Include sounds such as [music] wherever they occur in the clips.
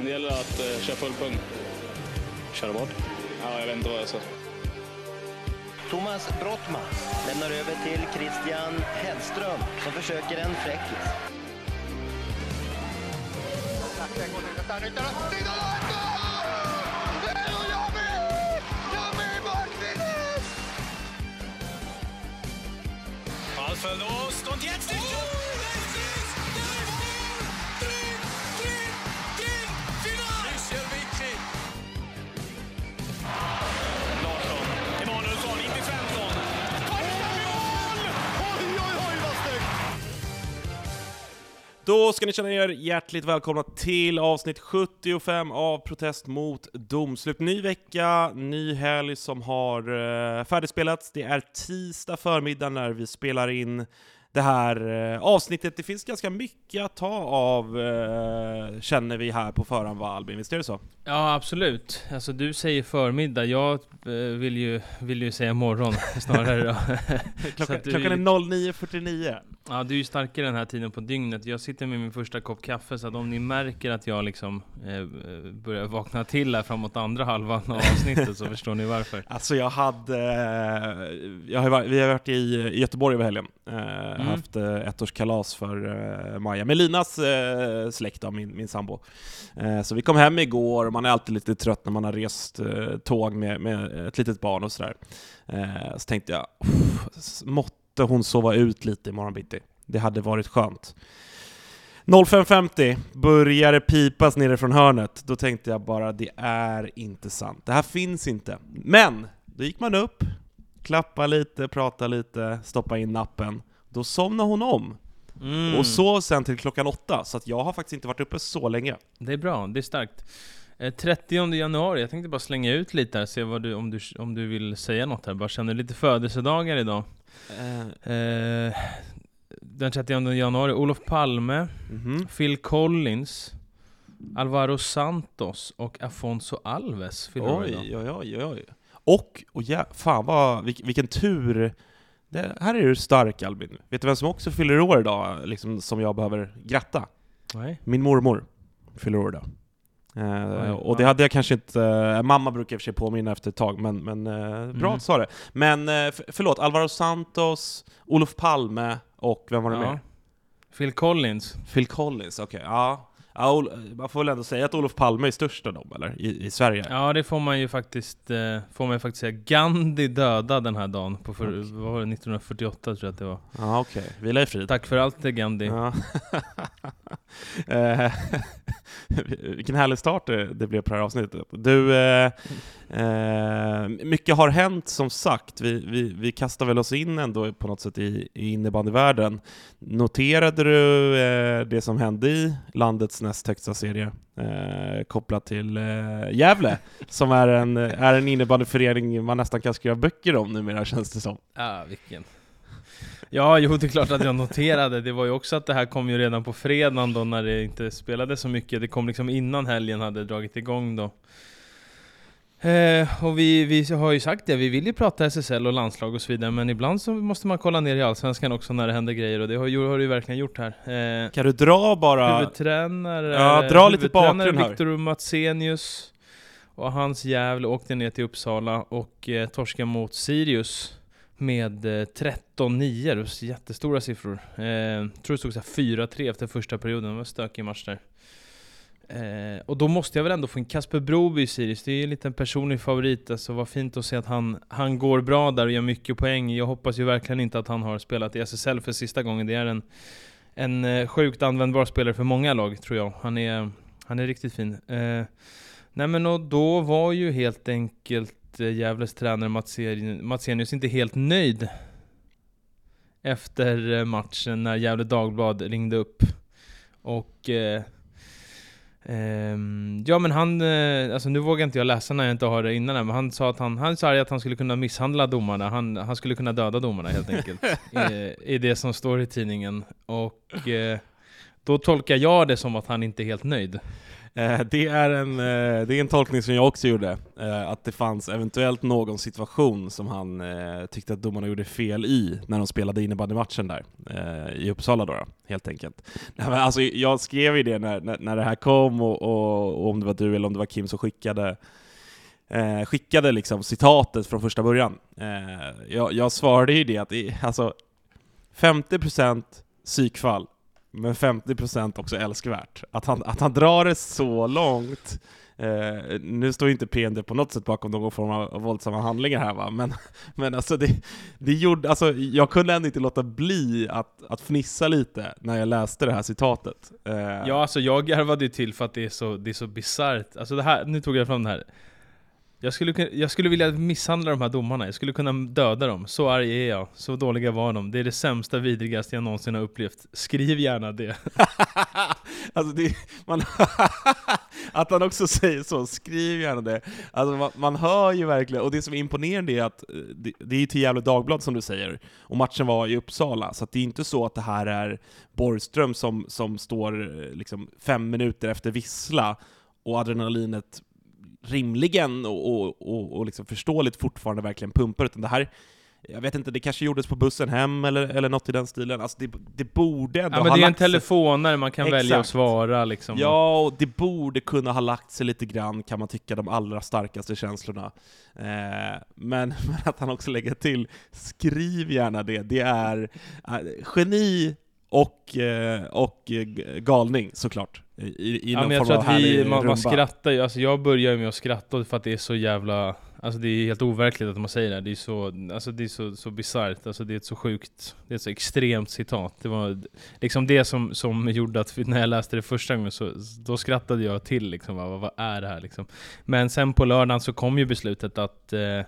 Det gäller att uh, köra full pung. Köra vad? Ja, jag vet inte vad jag sa. Thomas Brottman lämnar över till Christian Hellström som försöker en fräckis. Då ska ni känna er hjärtligt välkomna till avsnitt 75 av Protest mot domslut. Ny vecka, ny helg som har uh, färdigspelats. Det är tisdag förmiddag när vi spelar in det här uh, avsnittet. Det finns ganska mycket att ta av, uh, känner vi här på förhand va Albin? Visst är det så? Ja, absolut. Alltså du säger förmiddag, jag eh, vill ju, vill ju säga morgon snarare då. [laughs] [laughs] klockan, du- klockan är 09.49. Ja, du är ju starkare den här tiden på dygnet. Jag sitter med min första kopp kaffe, så att om ni märker att jag liksom eh, börjar vakna till här framåt andra halvan av avsnittet så [laughs] förstår ni varför. Alltså jag hade, eh, jag har, vi har varit i, Göteborg över helgen, eh, haft eh, ettårskalas för eh, Maja, med Linas eh, släkt då, min, min sambo. Eh, så vi kom hem igår, och man är alltid lite trött när man har rest eh, tåg med, med ett litet barn och sådär. Så tänkte jag, "Uff, måtte hon sova ut lite imorgon bitti. Det hade varit skönt. 05.50 börjar det pipas nere från hörnet. Då tänkte jag bara, det är inte sant. Det här finns inte. Men, då gick man upp, klappa lite, prata lite, stoppa in nappen. Då somnade hon om. Mm. Och sov sen till klockan åtta, så att jag har faktiskt inte varit uppe så länge. Det är bra, det är starkt. Eh, 30 januari, jag tänkte bara slänga ut lite här, se vad du, om, du, om du vill säga något här. Bara känner du lite födelsedagar idag? Eh, den 30 januari, Olof Palme, Mhm. Phil Collins, Alvaro Santos och Afonso Alves fyller år idag. Oj, oj, oj, oj. Och, och ja, fan vad, vilk, vilken tur. Det, här är du stark Albin. Vet du vem som också fyller år idag, liksom, som jag behöver gratta? Nej. Min mormor fyller år idag. Eh, och det ja. hade jag kanske inte... eh, mamma brukar i och för sig påminna efter ett tag, men, men bra Mm. att du sa det. Men f- förlåt, Alvaro Santos, Olof Palme och vem var det Ja. mer? Phil Collins. Phil Collins, okej. Ja. Ja, Ol- man får väl ändå säga att Olof Palme är störst av dem, eller? I, i Sverige? Ja, det får man ju faktiskt, får man faktiskt säga. Gandhi dödad den här dagen, på för, Okej. vad var det, 1948 tror jag att det var. Ja, okej. Vila i frid. Tack för allt Gandhi. Ja. [laughs] [laughs] Eh, [laughs] Vilken härlig start det, blev på det här avsnittet. Du, eh, eh, mycket har hänt som sagt. Vi, vi, vi kastar väl oss in ändå på något sätt i, i innebandyvärlden. Noterade du eh, det som hände i landets näst högsta serie eh, kopplat till eh, Gävle, [laughs] som är en, är en innebandyförening man nästan kan skriva böcker om numera känns det som. Ja, vilken. Ja, jo det är klart att jag noterade. Det var ju också att det här kom ju redan på fredagen då när det inte spelade så mycket. Det kom liksom innan helgen hade dragit igång då. Eh, och vi, vi har ju sagt det, vi vill ju prata SSL och landslag och så vidare, men ibland så måste man kolla ner i Allsvenskan också när det händer grejer, och det har, har du ju verkligen gjort här. Eh, Kan du dra bara... Huvudtränare, Ja, dra lite bakgrund här. Viktor Matsenius och hans Gävle åkte ner till Uppsala och eh, torskade mot Sirius med eh, 13-9, det var jättestora siffror. Eh, tror det stod 4-3 efter första perioden, det var en stökig match där. Eh, och då måste jag väl ändå få in Kasper Broby i Sirius, det är ju en liten personlig favorit, alltså vad fint att se att han, han går bra där och gör mycket poäng. Jag hoppas ju verkligen inte att han har spelat i SSL för sista gången, det är en en eh, sjukt användbar spelare för många lag, tror jag. Han är, han är riktigt fin. Eh, nej men och då var ju helt enkelt eh, Gävles tränare Matsenius inte helt nöjd efter eh, matchen när Gävle Dagblad ringde upp. Och eh, ehm, ja men han, eh, alltså nu vågar inte jag läsa när jag inte har det innan här, men han sa att han, han sa att han skulle kunna misshandla domarna, han, han skulle kunna döda domarna helt enkelt. [laughs] i, I det som står i tidningen. Och eh, då tolkar jag det som att han inte är helt nöjd. Eh, det, är en, eh, det är en tolkning som jag också gjorde, eh, att det fanns eventuellt någon situation som han tyckte att domarna gjorde fel i när de spelade innebandymatchen där i Uppsala då, helt enkelt. Alltså, jag skrev ju det när, när, det här kom och, och, och om det var du eller om det var Kim som skickade eh, skickade liksom citatet från första början. Eh, jag, jag svarade ju det att alltså 50% psykfall, men 50% också älskvärt. Att han, att han drar det så långt. Eh, nu står ju inte PND på något sätt bakom någon form av våldsamma handlingar här va, men, [laughs] men alltså, det, det gjorde, alltså jag kunde ändå inte låta bli att, att fnissa lite när jag läste det här citatet. Eh, Ja, alltså jag garvade ju till för att det är så, det är så bisarrt. Alltså det här, nu tog jag fram det här. Jag skulle, jag skulle vilja misshandla de här domarna, jag skulle kunna döda dem. Så arg är jag, så dåliga var de. Det är det sämsta, vidrigaste jag någonsin har upplevt. Skriv gärna det. [laughs] alltså det, man, [laughs] att han också säger så, skriv gärna det. Alltså man, man hör ju verkligen, och det som är imponerande är att eh, det, det är ju till Gefle Dagblad som du säger, och matchen var i Uppsala, så att det är inte så att det här är Borgström som, som står eh, liksom fem minuter efter vissla, och adrenalinet rimligen och, och, och, och liksom förståeligt fortfarande verkligen pumpar, utan det här jag vet inte, det kanske gjordes på bussen hem eller, eller något i den stilen. Alltså det, det borde ändå Ja men ha det är en telefonare, man kan välja att Exakt. svara liksom. Ja, och det borde kunna ha lagt sig lite grann, kan man tycka, de allra starkaste känslorna. Eh, men, [laughs] men att han också lägger till, skriv gärna det, det är eh, geni och, eh, och eh, galning såklart. I, i Ja, någon jag form tror av att vi, man, man skrattar ju, alltså jag börjar med att skratta för att det är så jävla Alltså det är helt overkligt att man säger det, det är så, alltså det är så, så bisarrt, alltså det är ett så sjukt, det är ett så extremt citat. Det var liksom det som, som gjorde att när jag läste det första gången så då skrattade jag till liksom, vad, vad är det här liksom? Men sen på lördagen så kom ju beslutet att eh,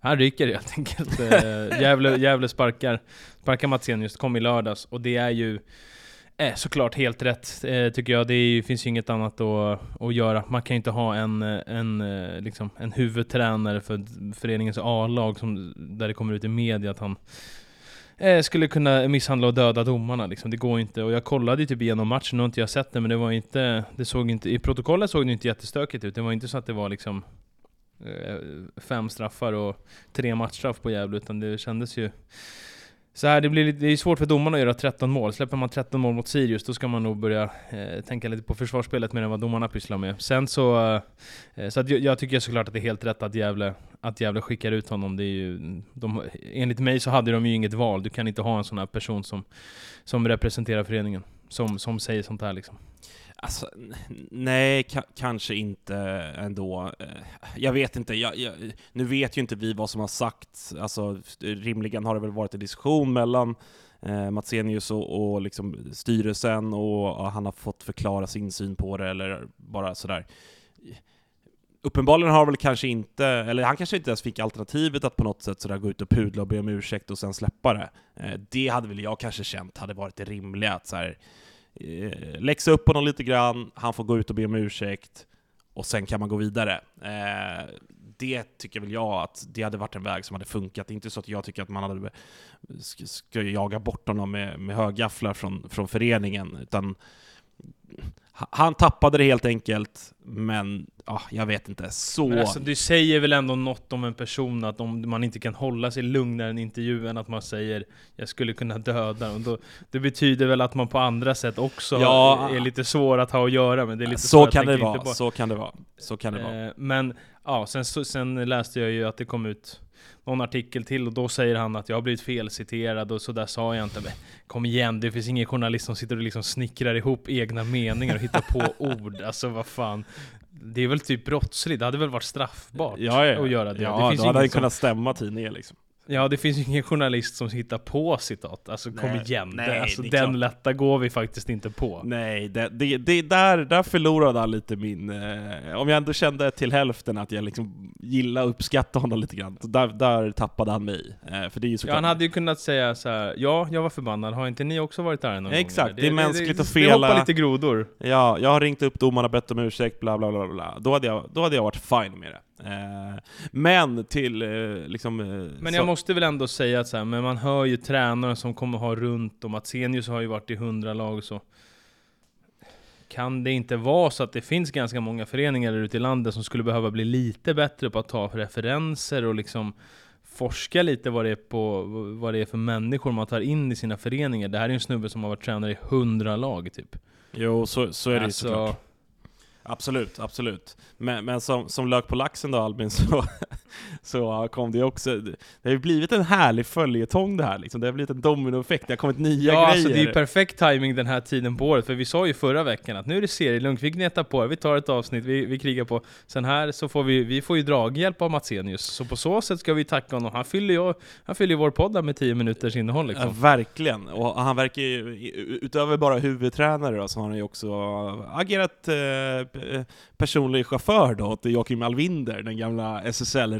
han ryker helt enkelt. Eh, Gävle, Gävle sparkar, sparkar Matsenius, kom i lördags och det är ju Eh, såklart helt rätt, eh, tycker jag. Det ju- finns ju inget annat att, att göra. Man kan ju inte ha en, eh, en, eh, liksom, en huvudtränare för föreningens A-lag som, där det kommer ut i media att han eh, skulle kunna misshandla och döda domarna. Liksom. Det går inte. Och jag kollade ju typ igenom matchen, nu har inte jag sett det, men det var inte, det såg inte, i protokollet såg det inte jättestökigt ut. Det var inte så att det var liksom eh, fem straffar och tre matchstraff på Gävle, utan det kändes ju så här, det, blir, lite- det är svårt för domarna att göra 13 mål. Släpper man 13 mål mot Sirius, då ska man nog börja eh, tänka lite på försvarsspelet mer än vad domarna pysslar med. Sen så... Eh, så att jag, jag tycker såklart att det är helt rätt att Gävle, att Gävle skickar ut honom. Det är ju, de, enligt mig så hade de ju inget val. Du kan inte ha en sån här person som, som representerar föreningen. Som, som säger sånt här liksom. Alltså, nej, ka kanske inte ändå. Eh, jag vet inte, jag, jag, nu vet ju inte vi vad som har sagts. Alltså, rimligen har det väl varit en diskussion mellan eh, Matsenius och, och liksom styrelsen och och han har fått förklara sin syn på det eller bara sådär. Uppenbarligen har väl kanske inte, eller han kanske inte ens fick alternativet att på något sätt sådär gå ut och pudla och be om ursäkt och sen släppa det. Eh, Det hade väl jag kanske känt hade varit det rimliga, att så här, eh, läxa upp honom lite grann, han får gå ut och be om ursäkt, och sen kan man gå vidare. Eh, det tycker väl jag att det hade varit en väg som hade funkat. Det är inte så att jag tycker att man hade ska, ska jaga bort honom med, med högafflar från, från föreningen, utan han tappade det helt enkelt, men ja, jag vet inte. Så... Men alltså, du säger väl ändå något om en person att om man inte kan hålla sig lugnare i en intervju än att man säger jag skulle kunna döda och då, Det betyder väl att man på andra sätt också Ja. är lite svår att ha att göra med. Det är lite så kan det vara, så kan det vara. Så kan det vara. Men ja, sen, sen läste jag ju att det kom ut någon artikel till och då säger han att jag har blivit felciterad och så där sa jag inte. Men kom igen, det finns ingen journalist som sitter och liksom snickrar ihop egna meningar och hittar på [laughs] ord. Alltså vad fan. Det är väl typ brottsligt, det hade väl varit straffbart Ja, ja. att göra det. Ja, det finns då hade han som, kunnat stämma tidningen liksom. Ja, det finns ju ingen journalist som hittar på citat. Alltså kom Nej, igen, nej, det, alltså, det den klart. lätta går vi faktiskt inte på. Nej, det, det, det, där, där förlorade han lite min... Eh, om jag ändå kände till hälften att jag liksom gillade och uppskattade honom lite grann, så där, där tappade han mig. Eh, för det är ju Ja, såklart... han hade ju kunnat säga så här: ja, jag var förbannad, har inte ni också varit där någon Exakt, gång? det är mänskligt att Det hoppar fela. lite grodor. Ja, jag har ringt upp domarna, bett om ursäkt, bla bla bla bla. Då hade jag, då hade jag varit fine med det. Eh, men till eh, liksom... eh, Men så- jag måste väl ändå säga att så här, men man hör ju tränaren som kommer ha runt om, Atsenius har ju varit i hundra lag så kan det inte vara så att det finns ganska många föreningar ute i landet som skulle behöva bli lite bättre på att ta referenser och liksom forska lite vad det är, på, vad det är för människor man tar in i sina föreningar. Det här är ju en snubbe som har varit tränare i hundra lag typ. Jo, så, så är det Alltså, såklart. Absolut, absolut. Men, men som, som lök på laxen då Albin, [laughs] så, [laughs] så kom det också... Det har ju blivit en härlig följetong det här liksom. Det har blivit en dominoeffekt, det har kommit nya Ja, grejer. alltså det är ju perfekt timing den här tiden på året, för vi sa ju förra veckan att nu är det serielugnt, vi gnetar på, vi tar ett avsnitt, vi, vi krigar på. Sen här så får vi, vi får ju draghjälp av Matsenius, så på så sätt ska vi tacka honom. Han fyller ju, han fyller vår podd där med 10 minuters innehåll liksom. Ja, verkligen. Och han verkar ju, utöver bara huvudtränare då, så har han ju också agerat eh, personlig chaufför då åt Joakim Alvinder, den gamla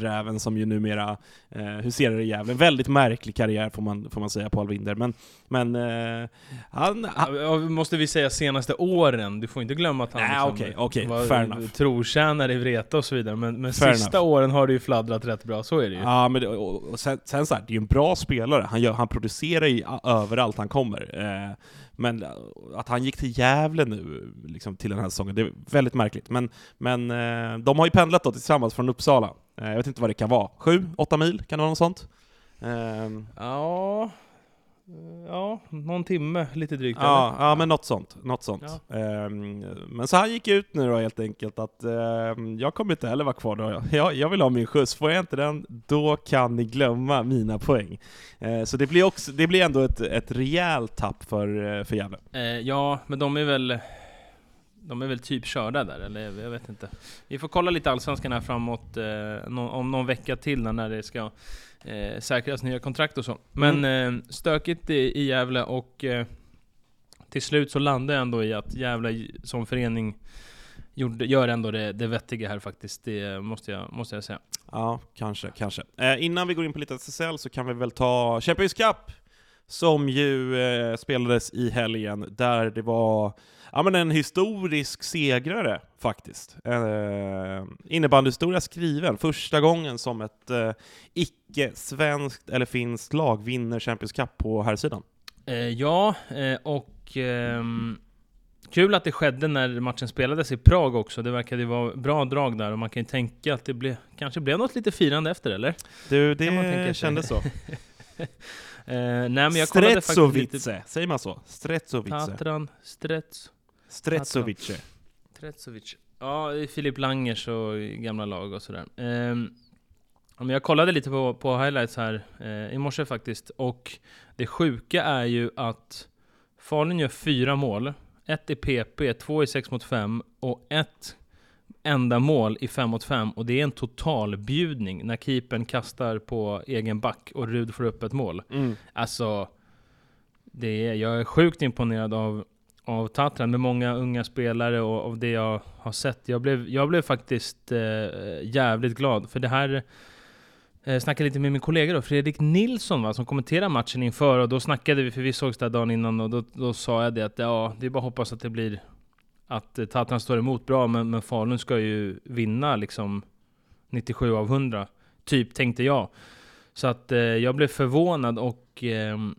SSL-räven som ju numera eh, huserar i Gävle. En väldigt märklig karriär får man, får man säga på Alvinder, men, men eh, han, han... Måste vi säga senaste åren? Du får inte glömma att han Nej, liksom okej, okej, var fair enough. trotjänare i Vreta och så vidare, men, men Fair sista enough. åren har det ju fladdrat rätt bra, så är det ju. Ja, men det, och, och sen, sen så här, det är ju en bra spelare, han, gör, han producerar ju överallt han kommer. Eh, men att han gick till Gävle nu, liksom, till den här säsongen, det är väldigt märkligt. Men, men eh, de har ju pendlat då tillsammans från Uppsala. Eh, jag vet inte vad det kan vara, sju, åtta mil? Kan det vara något sånt? Eh, Ja, ja, någon timme lite drygt Ja, eller? ja, men något sånt. Något sånt. Ehm, men så han gick ut nu då helt enkelt att ehm, jag kommer inte heller vara kvar då. Jag, jag vill ha min skjuts, får jag inte den, då kan ni glömma mina poäng. Eh, så det blir, också, det blir ändå ett, ett rejält tapp för, eh, för Gävle. Ja, men de är väl... De är väl typ körda där, eller jag vet inte. Vi får kolla lite Allsvenskan här framåt, eh, om någon vecka till när det ska eh, säkras nya kontrakt och så. Men eh, stökigt i, i Gävle och eh, till slut så landade jag ändå i att Gävle som förening gjorde, gör ändå det, det vettiga här faktiskt. Det måste jag, måste jag säga. Ja, kanske, kanske. Eh, innan vi går in på lite SSL så kan vi väl ta Champions Cup, som ju eh, spelades i helgen, där det var ja, men en historisk segrare faktiskt. Eh, innebandyhistoria skriven, första gången som ett eh, icke-svenskt eller finskt lag vinner Champions Cup på här sidan. Eh, ja, eh, och ehm, kul att det skedde när matchen spelades i Prag också. Det verkade ju vara bra drag där och man kan ju tänka att det ble, kanske blev något lite firande efter, eller? Du, Kan man tänka det kändes så. [laughs] Eh, nej men jag kollade faktiskt lite... Säger man så? Stretsovice. Tatran, Strets, Stretsovice. Tretsovic. Ja, Filip Langers och gamla lag och sådär. Men jag kollade lite på, på highlights här eh, i morse faktiskt, och det sjuka är ju att Falun gör fyra mål, ett i PP, två i 6 mot 5 och ett enda mål i 5 mot 5 och det är en totalbjudning när keepern kastar på egen back och Rud får upp ett mål. Mm. Alltså, det är, jag är sjukt imponerad av, av Tatran med många unga spelare och av det jag har sett. Jag blev, jag blev faktiskt eh, jävligt glad, för det här eh, snackade lite med min kollega då, Fredrik Nilsson va, som kommenterade matchen inför och då snackade vi, för vi sågs där dagen innan och då, då sa jag det att ja, det är bara att hoppas att det blir att eh, Tatran står emot bra, men, men Falun ska ju vinna liksom 97 av 100, typ tänkte jag. Så att eh, jag blev förvånad och, ehm,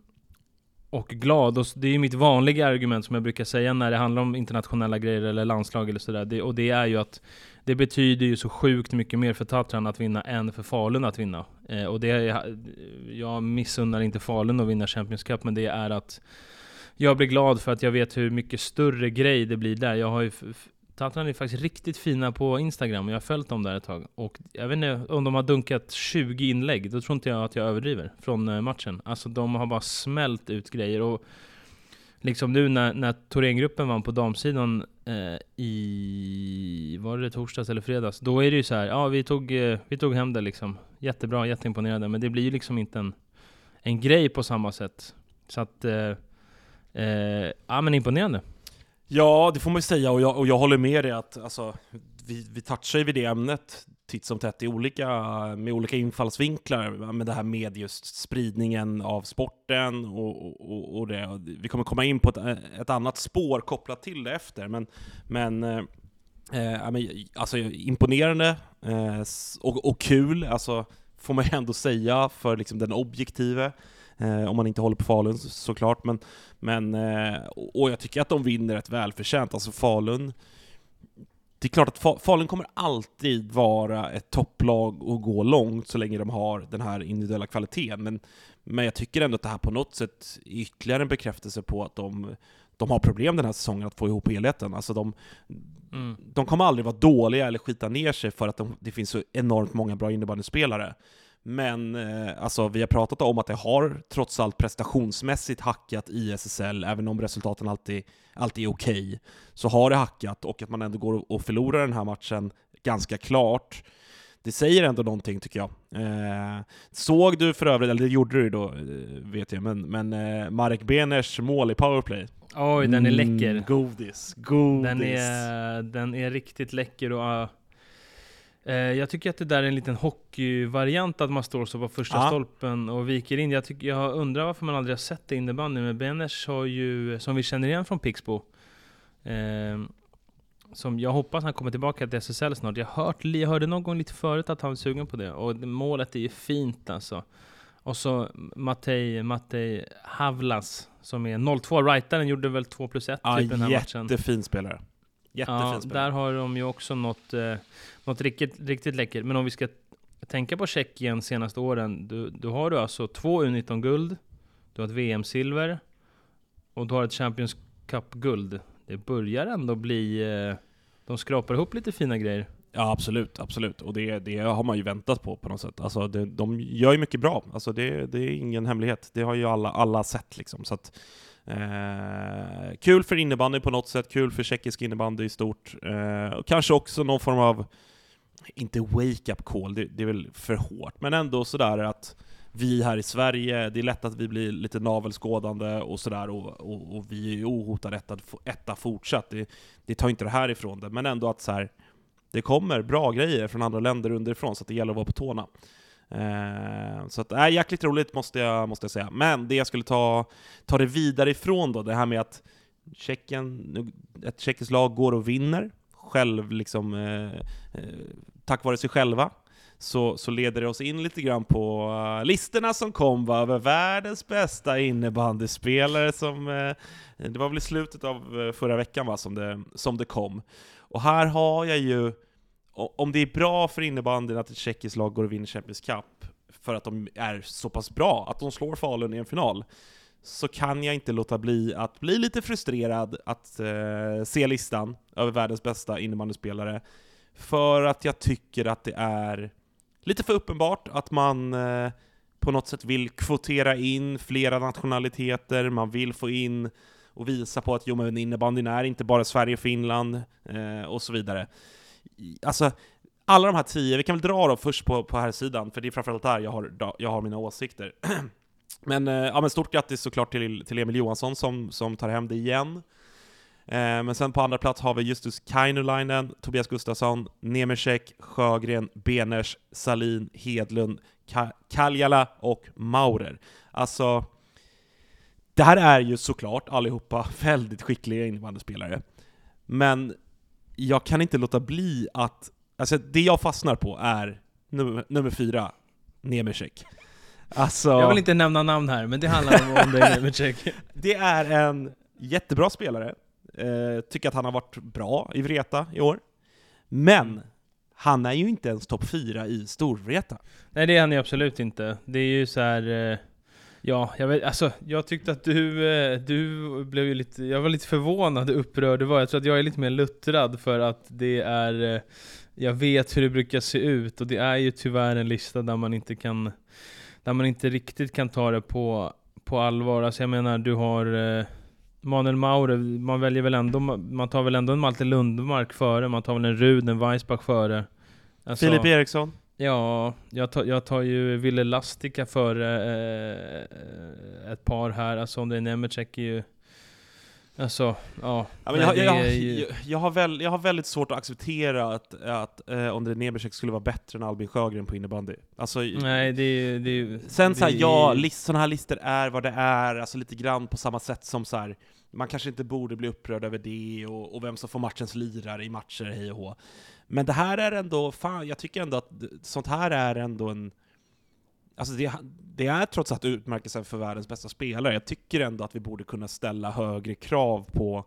och glad. Och det är ju mitt vanliga argument som jag brukar säga när det handlar om internationella grejer eller landslag eller sådär. Det, och det är ju att det betyder ju så sjukt mycket mer för Tatran att vinna än för Falun att vinna. Eh, och det är, jag missunnar inte Falun att vinna Champions Cup, men det är att jag blir glad för att jag vet hur mycket större grej det blir där. Jag har ju Tanterna är faktiskt riktigt fina på Instagram, och jag har följt dem där ett tag. Och jag vet inte om de har dunkat 20 inlägg, då tror inte jag att jag överdriver, från eh, matchen. Alltså de har bara smält ut grejer. Och liksom nu när, när Thorengruppen vann på damsidan eh, i, var det torsdags eller fredags? Då är det ju så här, ja vi tog, eh, vi tog hem det liksom. Jättebra, jätteimponerande. Men det blir ju liksom inte en, en grej på samma sätt. Så att, eh, eh, ja men imponerande. Ja, det får man ju säga, och jag, och jag håller med dig att alltså, vi, vi touchar ju vid det ämnet titt som tätt i olika, med olika infallsvinklar, med det här med just spridningen av sporten och, och- och, det. Vi kommer komma in på ett, ett annat spår kopplat till det efter, men, men eh, eh alltså imponerande eh, och, och kul, alltså, får man ju ändå säga för liksom, den objektive. Eh, om man inte håller på Falun så- såklart, men, men eh, och och jag tycker att de vinner ett välförtjänt. Alltså Falun, det är klart att Fa- Falun kommer alltid vara ett topplag och gå långt så länge de har den här individuella kvaliteten, men, men jag tycker ändå att det här på något sätt är ytterligare en bekräftelse på att de, de har problem den här säsongen att få ihop helheten. Alltså de, Mm. de kommer aldrig vara dåliga eller skita ner sig för att de, det finns så enormt många bra innebandyspelare. Men eh, alltså, vi har pratat om att det har trots allt prestationsmässigt hackat i SSL, även om resultaten alltid, alltid är okej. Så har det hackat, och att man ändå går och förlorar den här matchen ganska klart. Det säger ändå någonting tycker jag. Eh, såg du för övrigt, eller det gjorde du då, eh, vet jag, men, men eh, Marek Beners mål i powerplay? Oj, den är läcker. Mm, godis, godis. Den är, den är riktigt läcker och uh, jag tycker att det där är en liten hockeyvariant att man står så på första Ja. stolpen och viker in. Jag, tycker, jag undrar varför man aldrig har sett det innebandy, men Beners har ju, som vi känner igen från Pixbo, eh, som jag hoppas han kommer tillbaka till SSL snart. Jag, hört, jag hörde någon gång lite förut att han var sugen på det, och målet är ju fint alltså. Och så Matej, Matej Havlas, som är 0-2, rightaren gjorde väl 2 plus 1 Ja, typ i den här matchen. jättefin spelare. Jättefin Ja, spelare. där har de ju också något, eh, något riktigt, riktigt läckert. Men om vi ska tänka på Tjeckien senaste åren, du, du har du alltså två U19-guld, du har ett VM-silver och du har ett Champions Cup-guld. Det börjar ändå bli... Eh, de skrapar ihop lite fina grejer. Ja, absolut, absolut. Och det, det har man ju väntat på på något sätt. Alltså, det, de gör ju mycket bra. Alltså, det, det är ingen hemlighet. Det har ju alla, alla sett liksom. Så att, eh, kul för innebandy på något sätt, kul för tjeckisk innebandy i stort. Eh, och kanske också någon form av, inte wake-up call, det, det är väl för hårt, men ändå sådär att vi här i Sverige, det är lätt att vi blir lite navelskådande och sådär, och, och, och vi är ju ohotade etta, etta fortsatt. Det, det tar inte det här ifrån det, men ändå att så här, det kommer bra grejer från andra länder underifrån, så att det gäller att vara på tårna. Eh, så att, äh, jäkligt roligt måste jag, måste jag säga. Men det jag skulle ta, ta det vidare ifrån då, det här med att Tjeckien, ett tjeckiskt lag går och vinner, själv liksom, eh, eh, tack vare sig själva, så, så leder det oss in lite grann på uh, listorna som kom va, över världens bästa innebandyspelare som, eh, det var väl i slutet av eh, förra veckan va, som, det, som det kom. Och här har jag ju, om det är bra för innebandyn att ett tjeckiskt lag går och vinner Champions Cup, för att de är så pass bra, att de slår Falun i en final, så kan jag inte låta bli att bli lite frustrerad att eh, se listan över världens bästa innebandyspelare, för att jag tycker att det är lite för uppenbart att man eh, på något sätt vill kvotera in flera nationaliteter, man vill få in och visa på att jo men innebandyn är inte bara Sverige och Finland, eh, och så vidare. Alltså, alla de här tio, vi kan väl dra dem först på, på här sidan för det är framförallt där jag har, jag har mina åsikter. [clears throat] men, eh, ja, men stort grattis såklart till, till Emil Johansson som, som tar hem det igen. Eh, men sen på andra plats har vi Justus Kainulainen, Tobias Gustafsson, Nemesek, Sjögren, Beners, Salin, Hedlund, Ka- Kaljala och Maurer. Alltså, det här är ju såklart allihopa [laughs] väldigt skickliga innebandyspelare. Men jag kan inte låta bli att... Alltså det jag fastnar på är nummer, nummer fyra, Nemesek. Alltså, Jag vill inte nämna namn här, men det handlar om, dig [laughs] Check. det är en jättebra spelare. Eh, tycker att han har varit bra i Vreta i år. Men han är ju inte ens topp fyra i Storvreta. Nej det är han ju absolut inte. Det är ju så här. eh, Ja, jag vet, alltså jag tyckte att du, eh, du blev ju lite, jag var lite förvånad och upprörd du var. Jag tror att jag är lite mer luttrad för att det är, eh, jag vet hur det brukar se ut och det är ju tyvärr en lista där man inte kan, där man inte riktigt kan ta det på, på allvar. Alltså jag menar, du har eh, Manuel Maurer, man väljer väl ändå, man tar väl ändå en Malte Lundmark före, man tar väl en Rud, en Weissbach före. Alltså- Filip Eriksson. Ja, jag tar, jag tar ju Ville Lastica före eh, ett par här. Alltså om det är Nemecek är ju... Alltså, ja. Ja, men Nej, jag, ju- har väl, jag har väldigt svårt att acceptera att, att eh, Ondrej Nebesek skulle vara bättre än Albin Sjögren på innebandy. Alltså, Nej, det är ju... Sen det så här, är- ja, list, sådana här listor är vad det är, alltså lite grann på samma sätt som så här, man kanske inte borde bli upprörd över det, och, och vem som får matchens lirare i matcher, hej och hå. Men det här är ändå, fan, jag tycker ändå att sånt här är ändå en... alltså det, det är trots allt utmärkelsen för världens bästa spelare. Jag tycker ändå att vi borde kunna ställa högre krav på,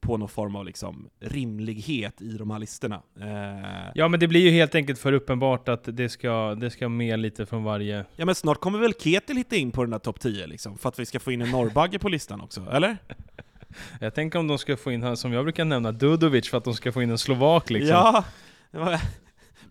på någon form av liksom rimlighet i de här listorna. Eh, Ja men det blir ju helt enkelt för uppenbart att det ska, det ska med lite från varje... ja men snart kommer väl Ketil hitta in på den där topp 10 liksom, för att vi ska få in en norrbagge på listan också, eller? [laughs] Jag tänker om de ska få in, som jag brukar nämna, Dudovic för att de ska få in en slovak liksom. Ja! [laughs]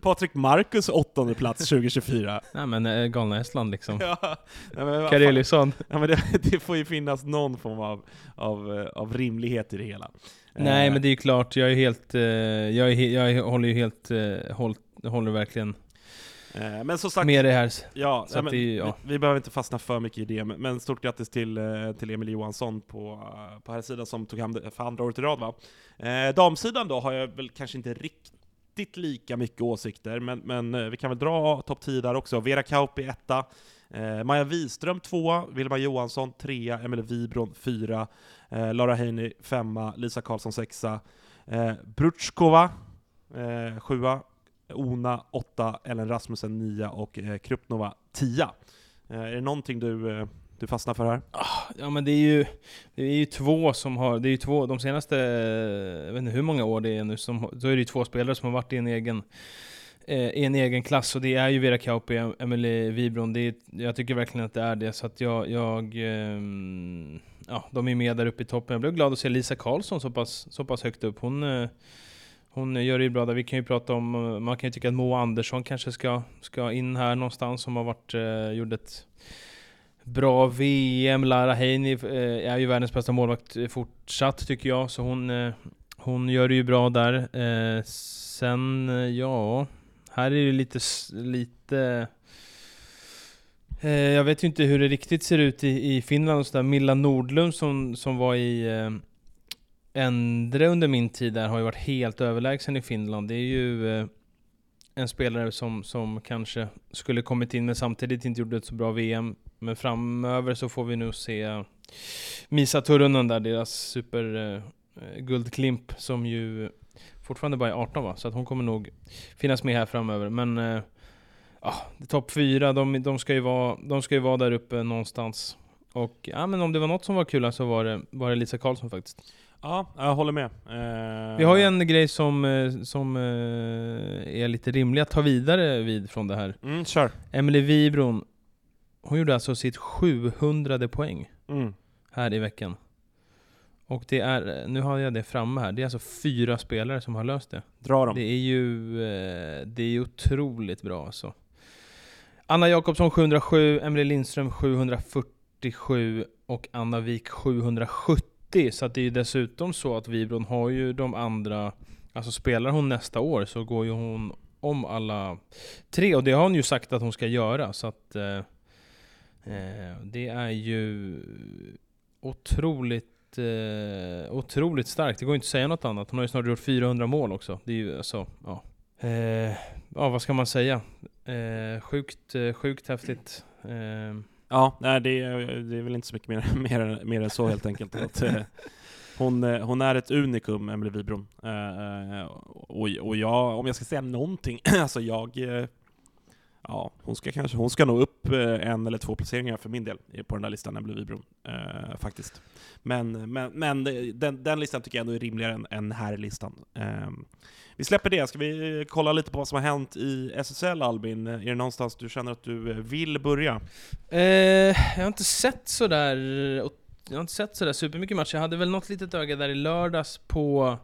Patrik Markus åttonde plats 2024. [laughs] Nej men eh, galna Estland liksom. Ja, nej, men. Karelisson. Ja, men det, det får ju finnas någon form av, av, eh, av rimlighet i det hela. Nej Eh, men det är ju klart, jag är helt, eh, jag, är, jag håller ju helt, håll, håller verkligen Men som sagt, med det här. ja, så ja, men, det ja. vi, vi behöver inte fastna för mycket i det, men- stort grattis till, eh, till Emil Johansson på, eh, på här sidan som tog hem det för andra året i rad va? Eh, damsidan då har jag väl kanske inte riktigt lika mycket åsikter, men, men eh, vi kan väl dra topp 10 där också. Vera Kauppi etta, eh, Maja Wiström tvåa, Vilma Johansson trea, Emelie Wibron fyra, eh, Lara Heini femma, Lisa Karlsson sexa, eh, Brutskova eh, sjua, Ona 8, Ellen Rasmussen 9 och eh, Krupnova tia. Eh, är det någonting du, eh, du fastnar för här? Ah, ja men det är ju, det är ju två som har, det är ju två, de senaste, eh, jag vet inte hur många år det är nu, som, då är det ju två spelare som har varit i en egen eh, i en egen klass och det är ju Vera Kauppi och Emelie Wibron. Det är, jag tycker verkligen att det är det, så att jag, jag ehm, ja, de är med där uppe i toppen. Jag blev glad att se Lisa Karlsson så pass, så pass högt upp. Hon, eh, hon gör det ju bra där. Vi kan ju prata om, eh, man kan ju tycka att Moa Andersson kanske ska, ska in här någonstans, som har varit, eh, gjort ett bra VM. Lara Heini eh, är ju världens bästa målvakt eh, fortsatt tycker jag, så hon, eh, hon gör det ju bra där. Eh, sen, eh, ja, här är det lite, lite eh, jag vet ju inte hur det riktigt ser ut i, i Finland och sådär. Milla Nordlund som, som var i eh, Endre under min tid där har ju varit helt överlägsen i Finland. Det är ju eh, en spelare som, som kanske skulle kommit in men samtidigt inte gjorde ett så bra VM. Men framöver så får vi nu se Misa Turunen där, deras superguldklimp, eh, som ju fortfarande bara är 18 va? Så att hon kommer nog finnas med här framöver. Men eh, ja, topp fyra, de, de, ska ju vara, de ska ju vara där uppe någonstans. Och ja, men om det var något som var kul så var det, var det Lisa Karlsson faktiskt. Ja, jag håller med. Eh, Vi har ju en grej som, eh, som eh, är lite rimlig att ta vidare vid från det här. Mm, kör. Emelie Wibron, hon gjorde alltså sitt 700 poäng Mm. här i veckan. Och det är, nu har jag det framme här, det är alltså fyra spelare som har löst det. Dra dem. Det är ju, eh, det är ju otroligt bra alltså. Anna Jakobsson 707, Emelie Lindström 747 och Anna Wik 770. Så att det är ju dessutom så att Wibron har ju de andra, alltså spelar hon nästa år så går ju hon om alla tre och det har hon ju sagt att hon ska göra. Så att eh, eh det är ju otroligt eh, otroligt starkt. Det går inte att säga något annat. Hon har ju snart gjort 400 mål också. Det är ju alltså, ja. Eh, ja, vad ska man säga? Eh, sjukt, eh, sjukt häftigt. Eh, Ja, nej, det, är, det är väl inte så mycket mer, [laughs] mer, mer än så helt enkelt. Att, eh, hon, eh, hon är ett unikum, Emelie Wibron. Eh, och, och jag, om jag ska säga någonting, [clears throat] alltså jag eh, Ja, hon ska kanske, hon ska nå upp eh, en eller två placeringar för min del på den där listan, Emelie Wibron. Eh, faktiskt. Men, men, men den, den listan tycker jag ändå är rimligare än, än här listan. Eh, vi släpper det, ska vi eh, kolla lite på vad som har hänt i SSL Albin? Är det någonstans du känner att du eh, vill börja? Eh, jag har inte sett sådär Jag har inte sett sådär supermycket matcher. Jag hade väl något litet öga där i lördags på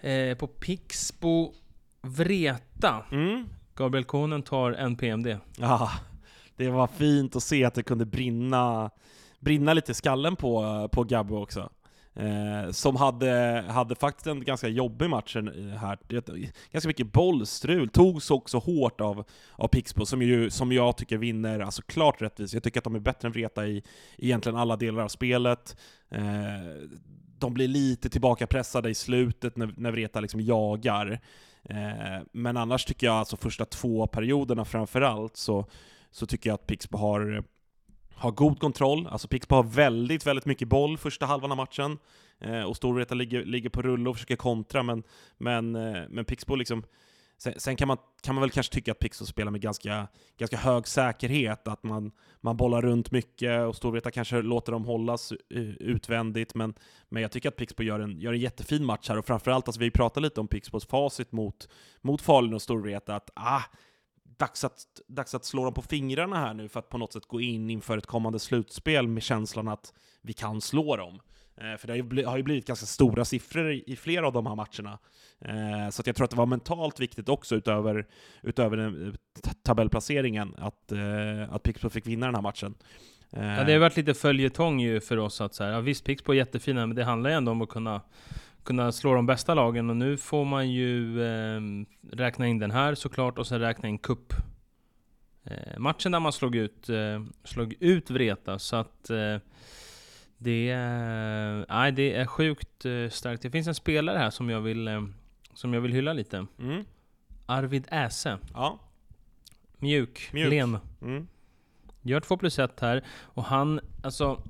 eh, På Pixbo Vreta. Mm. Gabriel Konen tar en PMD. Ja, det var fint att se att det kunde brinna, brinna lite i skallen på, på Gabbo också. Eh, som hade, hade faktiskt en ganska jobbig match här. Ganska mycket bollstrul, togs också hårt av, av Pixbo, som, ju, som jag tycker vinner alltså klart rättvist. Jag tycker att de är bättre än Vreta i egentligen alla delar av spelet. Eh, de blir lite tillbakapressade i slutet när, när Vreta liksom jagar. Eh, men annars tycker jag alltså första två perioderna framförallt så, så tycker jag att Pixbo har, har god kontroll. Alltså Pixbo har väldigt, väldigt mycket boll första halvan av matchen. Eh, och Storvreta ligger, ligger på rulle och försöker kontra, men, men, eh, men Pixbo liksom Sen, sen kan, man, kan man väl kanske tycka att Pixbo spelar med ganska, ganska hög säkerhet, att man, man bollar runt mycket och Storvreta kanske låter dem hållas eh, utvändigt, men, men jag tycker att Pixbo gör en, gör en jättefin match här och framförallt, alltså, vi pratar lite om Pixbos facit mot, mot Falun och Storvreta, att ah, dags att, dags att slå dem på fingrarna här nu för att på något sätt gå in inför ett kommande slutspel med känslan att vi kan slå dem. Eh, för det har ju, har ju blivit ganska stora siffror i, flera av de här matcherna. Eh, så att jag tror att det var mentalt viktigt också, utöver, utöver den, eh, tabellplaceringen, att, att Pixbo fick vinna den här matchen. Ja, det har varit lite följetong ju för oss att så här, ja, visst Pixbo är jättefina, men det handlar ju ändå om att kunna kunna slå de bästa lagen och nu får man ju eh, räkna in den här såklart och sen räkna in cup eh, matchen där man slog ut, eh, slog ut Vreta så att eh, det, är, nej, det är sjukt eh, starkt. Det finns en spelare här som jag vill, eh, som jag vill hylla lite. Mm. Arvid Äse. Ja. Mjuk, Mjuk. len. Mm. Gör 2 plus 1 här. Och han, alltså...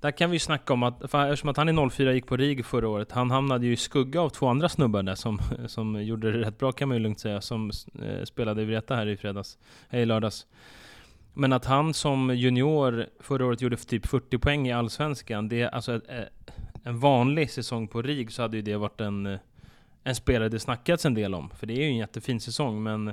Där kan vi ju snacka om att, för eftersom att han är 04 gick på RIG förra året, han hamnade ju i skugga av två andra snubbar där som, som gjorde det rätt bra kan man ju lugnt säga, som eh, spelade i Vreta här i fredags, eh, i lördags. Men att han som junior förra året gjorde typ 40 poäng i Allsvenskan, det är alltså ett, eh, en vanlig säsong på RIG så hade ju det varit en, eh, en spelare det snackats en del om. För det är ju en jättefin säsong, men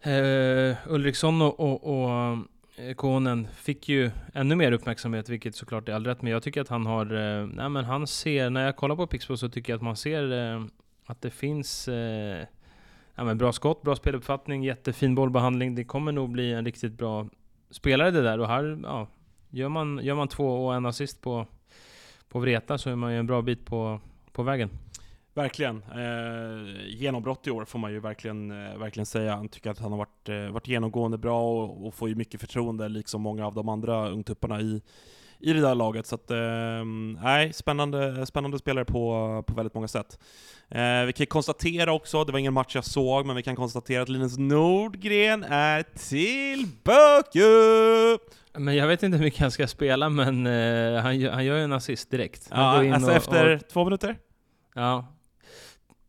eh, Ulriksson och, och, och eh, Konen fick ju ännu mer uppmärksamhet, vilket såklart är all rätt. Men jag tycker att han har, eh, nej men han ser, när jag kollar på Pixbo så tycker jag att man ser eh, att det finns eh, ja, men bra skott, bra speluppfattning, jättefin bollbehandling. Det kommer nog bli en riktigt bra spelare det där. Och här, ja, gör man, gör man två och en assist på, på Vreta så är man ju en bra bit på, på vägen. Verkligen. Eh, genombrott i år får man ju verkligen, eh, verkligen säga. Han tycker att han har varit, eh, varit genomgående bra och, och får ju mycket förtroende, liksom många av de andra ungtupparna i, i det där laget. Så att, eh, nej, spännande, spännande spelare på, på väldigt många sätt. Eh, vi kan konstatera också, det var ingen match jag såg, men vi kan konstatera att Linus Nordgren är tillbaka! Men jag vet inte hur mycket han ska spela, men eh, han, han gör ju en assist direkt. Han Ja, alltså och- efter och- två minuter? Ja.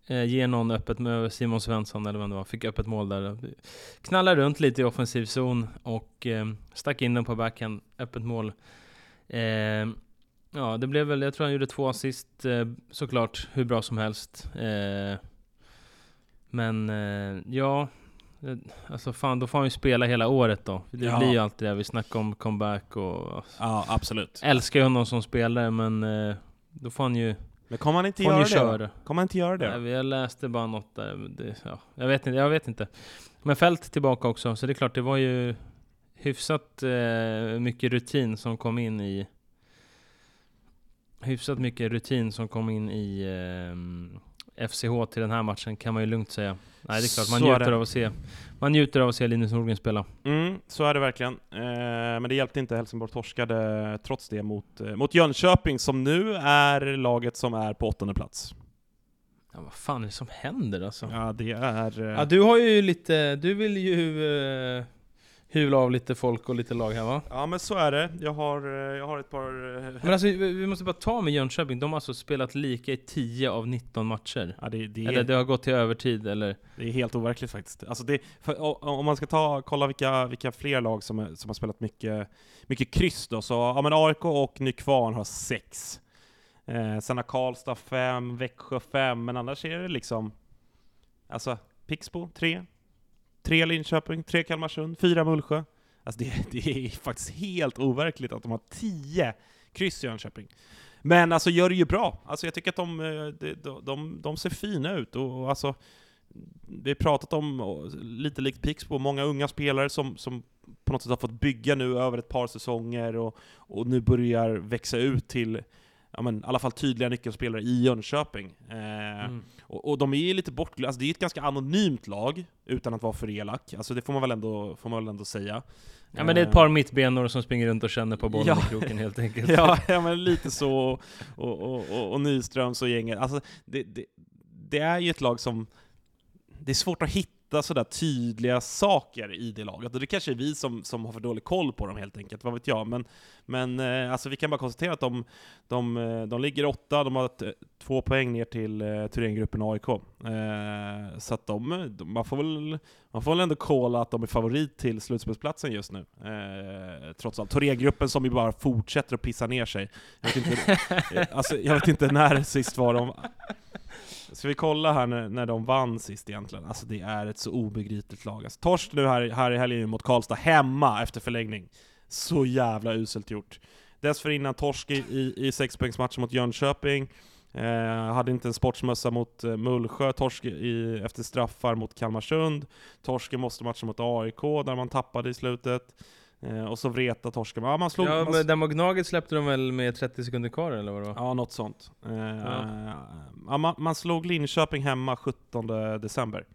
Eh, ger någon öppet med Simon Svensson eller vem det var, fick öppet mål där. Knallar runt lite i offensiv zon och eh, stack in den på backhand, öppet mål. Eh, ja, det blev väl, jag tror han gjorde två assist eh, såklart, hur bra som helst. Eh, men ja, eh, alltså fan då får han ju spela hela året då. Det Ja. blir ju alltid det, vi snackar om comeback och... Ja, absolut. Älskar ju honom som spelare men eh, då får han ju, Men kommer han inte göra det? köra. Kommer han inte göra det? Nej, jag läste bara något där. Det, ja, jag, vet inte, jag vet inte. Men Fält tillbaka också, så det är klart, det var ju hyfsat eh, mycket rutin som kom in i... Hyfsat mycket rutin som kom in i eh, FCH till den här matchen, kan man ju lugnt säga. Nej, det är klart, man Så är njuter av att se Man njuter av att se Linus Nordgren spela. Mm, så är det verkligen. Eh, men det hjälpte inte, Helsingborg torskade trots det mot, eh, mot Jönköping, som nu är laget som är på åttonde plats. Ja, vad fan är det som händer alltså? Ja, det är... Eh, Ja, du har ju lite, du vill ju eh, hyvla av lite folk och lite lag här va? ja, men så är det. Jag har, eh, jag har ett par... eh, Men alltså, vi måste bara ta med Jönköping, de har alltså spelat lika i 10 av 19 matcher. Ja, det, det, Eller är, det har gått till övertid, eller? det är helt overkligt faktiskt. Alltså det, för, om man ska ta, kolla vilka, vilka fler lag som, som har spelat mycket, mycket kryss då, så ja, men AIK och Nykvarn har sex. Eh, sen har Karlstad fem, Växjö fem, men annars är det liksom... Alltså, Pixbo tre, tre Linköping, tre Kalmarsund, fyra Mullsjö. Alltså det, det är faktiskt helt overkligt att de har tio kryss i Jönköping. Men alltså gör det ju bra. Alltså jag tycker att de, eh, de, de, de, ser fina ut och, och alltså vi har pratat om, lite likt Pixbo, många unga spelare som, som på något sätt har fått bygga nu över ett par säsonger och, och nu börjar växa ut till ja, men, i alla fall tydliga nyckelspelare i Jönköping. Eh, Mm. och, och de är lite bortglömda, alltså det är ett ganska anonymt lag, utan att vara för elak. Alltså det får man väl ändå, får man väl ändå säga. Ja men det är ett par mittbenor som springer runt och känner på bollen Ja. i kroken helt enkelt. [laughs] ja, ja, men lite så, och, och, och, och Nyströms och gänget. Alltså, det, det, det är ju ett lag som... Det är svårt att hitta hitta sådär tydliga saker i det laget. Och det kanske är vi som, som har för dålig koll på dem helt enkelt, vad vet jag. Men, men eh, alltså vi kan bara konstatera att de, de, eh, de ligger åtta, de har ett, två poäng ner till eh, Thorengruppen AIK. Eh, så att de, de, man, får väl, man får väl ändå kolla att de är favorit till slutspelsplatsen just nu. Eh, trots allt. Thorengruppen som ju bara fortsätter att pissa ner sig. Jag vet inte, [laughs] eh, alltså, jag vet inte när sist var de Ska vi kolla här när, när de vann sist egentligen? Alltså det är ett så obegripligt lag. Alltså, torsk nu här, här i helgen mot Karlstad, hemma efter förlängning. Så jävla uselt gjort. Dessförinnan torsk i, i, i sexpoängsmatchen mot Jönköping. Eh, hade inte en sportsmössa mot eh, Mullsjö, torsk i, efter straffar mot Kalmarsund. Torsk i måste-matchen mot AIK, där man tappade i slutet. Eh, och så Vreta torsken. Ja, man slog, Ja, man, men den mot Gnaget släppte de väl med 30 sekunder kvar eller vad det var? Ja, något sånt. Eh, Ja. ja. man, man slog Linköping hemma 17 december.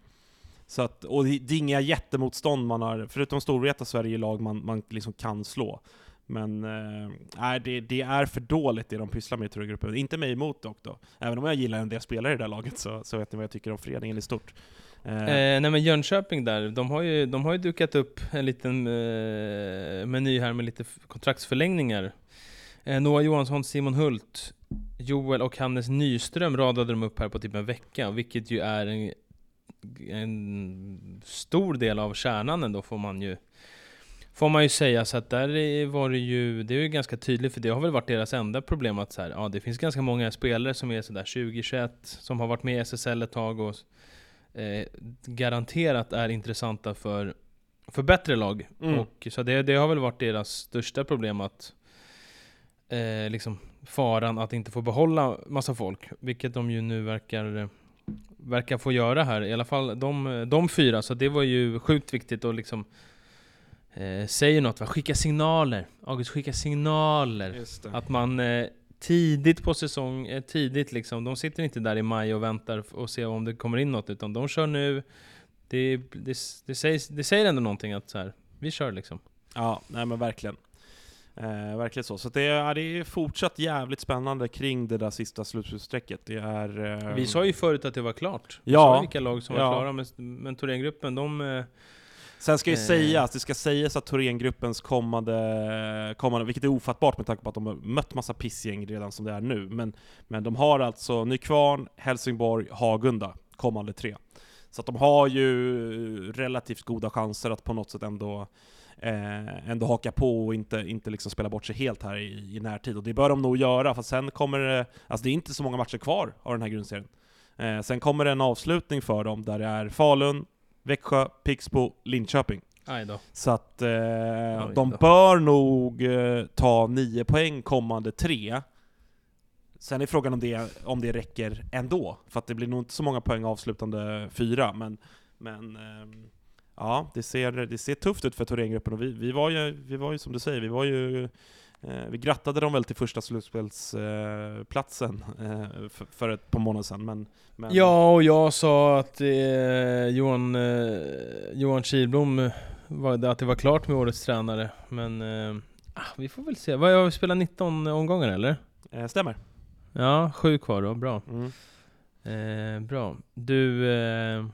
Så att, och det, är inga jättemotstånd man har, förutom Storvreta så är det ju lag man, man liksom kan slå. Men eh, nej, det, det är för dåligt det de pysslar med i Turgruppen. Inte mig emot dock då. Även om jag gillar en del spelare i det här laget så, så vet ni vad jag tycker om föreningen i stort. Eh, Eh, nej men Jönköping där, de har ju, de har ju dukat upp en liten eh, meny här med lite kontraktsförlängningar. Eh, Noah Johansson, Simon Hult, Joel och Hannes Nyström radade de upp här på typ en vecka, vilket ju är en, en stor del av kärnan ändå får man ju Får man ju säga, så att där var det ju, det är ju ganska tydligt, för det har väl varit deras enda problem att så här, ja det finns ganska många spelare som är sådär 20-21, som har varit med i SSL ett tag och eh, garanterat är intressanta för, för bättre lag. Mm. Och, så det, det har väl varit deras största problem att eh, liksom faran att inte få behålla massa folk, vilket de ju nu verkar verkar få göra här, i alla fall de, de fyra, så det var ju sjukt viktigt att liksom eh, säga något, va? skicka signaler, August skicka signaler. Att man eh, tidigt på säsong, eh, tidigt liksom, de sitter inte där i maj och väntar och ser om det kommer in något, utan de kör nu. Det, det, det, sägs, det säger ändå någonting att så här, vi kör liksom. Ja, nej men verkligen. Eh, verkligen så. Så det är, det är fortsatt jävligt spännande kring det där sista slutspelsstrecket. Det är... eh, Vi sa ju förut att det var klart. Vi Ja. sa vilka lag som var Ja. klara, men, men Thorengruppen, de... Sen ska ju Eh. sägas, det ska sägas att Thorengruppens kommande, kommande, vilket är ofattbart med tanke på att de har mött massa pissgäng redan som det är nu, men, men de har alltså Nykvarn, Helsingborg, Hagunda, kommande tre. Så att de har ju relativt goda chanser att på något sätt ändå, eh, ändå haka på och inte, inte liksom spela bort sig helt här i, i närtid. Och det bör de nog göra, för sen kommer det, alltså det är inte så många matcher kvar av den här grundserien. Eh, sen kommer det en avslutning för dem där det är Falun, Växjö, Pixbo, Linköping. Så att eh, de bör nog eh, ta nio poäng kommande tre. Sen är frågan om det, om det räcker ändå, för att det blir nog inte så många poäng avslutande fyra, men, men ehm, ja, det ser, det ser tufft ut för Thorengruppen och vi, vi, var ju, vi var ju som du säger, vi var ju eh, vi grattade dem väl till första slutspelsplatsen eh, eh, för, ett par månader sedan, men, men Ja, och jag sa att eh, Johan, eh, Johan Kihlblom, eh, var, att det var klart med årets tränare. Men eh, ah, vi får väl se. Vad, vi spelat 19 omgångar eller? eh, stämmer. Ja, sju kvar då. Bra. Mm. Eh, bra. Du, eh,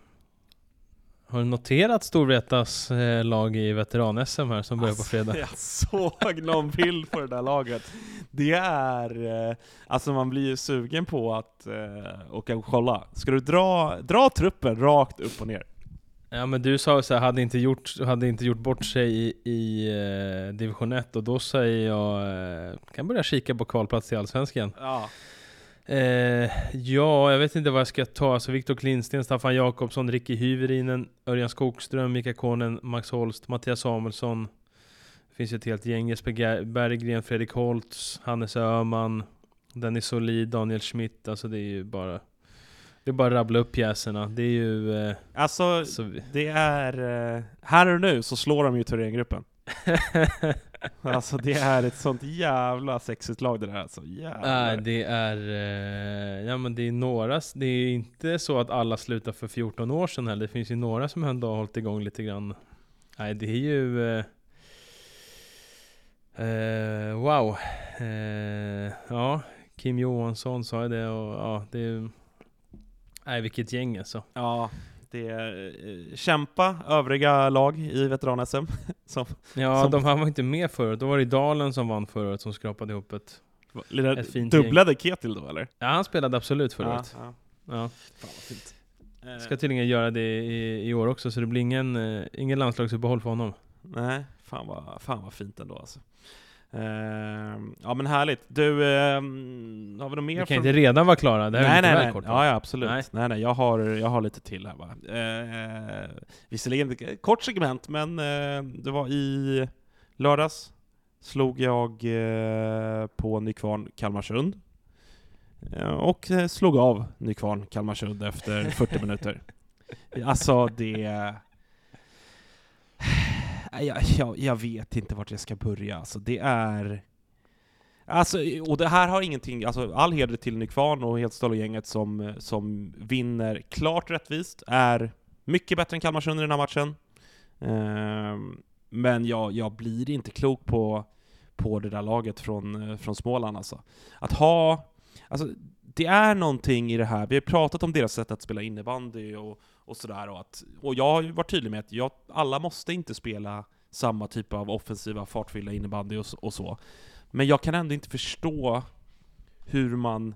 har du noterat Storvretas eh, lag i veteran-SM här som börjar på fredag? [laughs] Jag såg någon bild på det där laget. Det är... Eh, alltså man blir ju sugen på att eh, åka och kolla. Ska du dra, dra truppen rakt upp och ner? Ja men du sa så här, hade inte gjort, hade inte gjort bort sig i, i eh, division 1 och då säger jag, kan börja kika på kvalplats till Allsvenskan. Ja. Eh, ja, jag vet inte vad jag ska ta. Alltså Viktor Klintsten, Staffan Jakobsson, Ricky Hyvärinen, Örjan Skogström, Mika Konen, Max Holst, Mattias Samuelsson. Det finns ju ett helt gäng. Jesper Berggren, Fredrik Holtz, Hannes Öhman, Dennis Solid, Daniel Schmidt. Alltså det är ju bara... Det är bara att rabbla upp pjäserna. Det är ju... Eh, Alltså, så det är... Eh, här och nu så slår de ju Thorengruppen. [laughs] Alltså det är ett sånt jävla sexigt lag det där alltså. Jävlar. Nej, det är... Eh, ja men det är några... Det är inte så att alla slutar för 14 år sedan heller. Det finns ju några som ändå har hållit igång lite grann. Nej, det är ju... Eh, eh, wow. Eh, ja, Kim Johansson sa jag det och ja, det är... Nej, vilket gäng alltså. Ja, det är, eh, kämpa övriga lag i veteran-SM. [laughs] som Ja, Som- de här var inte med förra året. Då var det Dalen som vann förra året som skrapade ihop ett... lilla Ett fint dubblade Ketil då eller? Ja, han spelade absolut förra ja, året. ja. Ja. Fan fint. Eh, Ska tydligen göra det i, i år också, så det blir ingen, eh, ingen landslagsuppehåll för honom. Nej, fan vad, fan vad fint ändå alltså. Eh, ja men härligt. Du, eh, har vi något mer? Vi kan från- inte redan vara klara, det här är nej, lite nej, väl nej. kort. Ja, ja, absolut. Nej. Nej. Nej, jag, har, jag har lite till här va. Eh, visserligen kort segment, men eh, det var i lördags slog jag eh, på Nykvarn Kalmarsund. Eh, och eh, slog av Nykvarn Kalmarsund efter 40 minuter. [laughs] Alltså det... Äh, jag, jag, jag vet inte vart jag ska börja. Alltså det är... Alltså, och det här har ingenting, alltså all heder till Nykvarn och Hedstad och gänget som, som vinner klart rättvist, är mycket bättre än Kalmarsund i den här matchen. Ehm, men jag, jag blir inte klok på, på det där laget från, från Småland alltså. Att ha, alltså det är någonting i det här, vi har pratat om deras sätt att spela innebandy och, och sådär, och, att, och jag har ju varit tydlig med att jag, alla måste inte spela samma typ av offensiva, fartfyllda innebandy och, och så. Men jag kan ändå inte förstå hur man...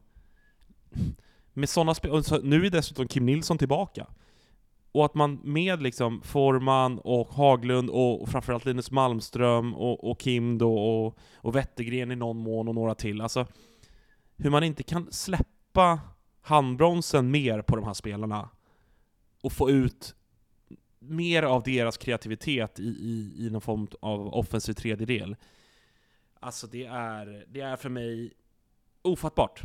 Med sådana spel... så- Nu är dessutom Kim Nilsson tillbaka. Och att man med liksom Forman och Haglund och, och framförallt Linus Malmström och, och Kim då och, och Wettergren i någon mån och några till. Alltså, hur man inte kan släppa handbromsen mer på de här spelarna och få ut mer av deras kreativitet i, i, i någon form av offensiv tredjedel. Alltså det är, det är för mig ofattbart.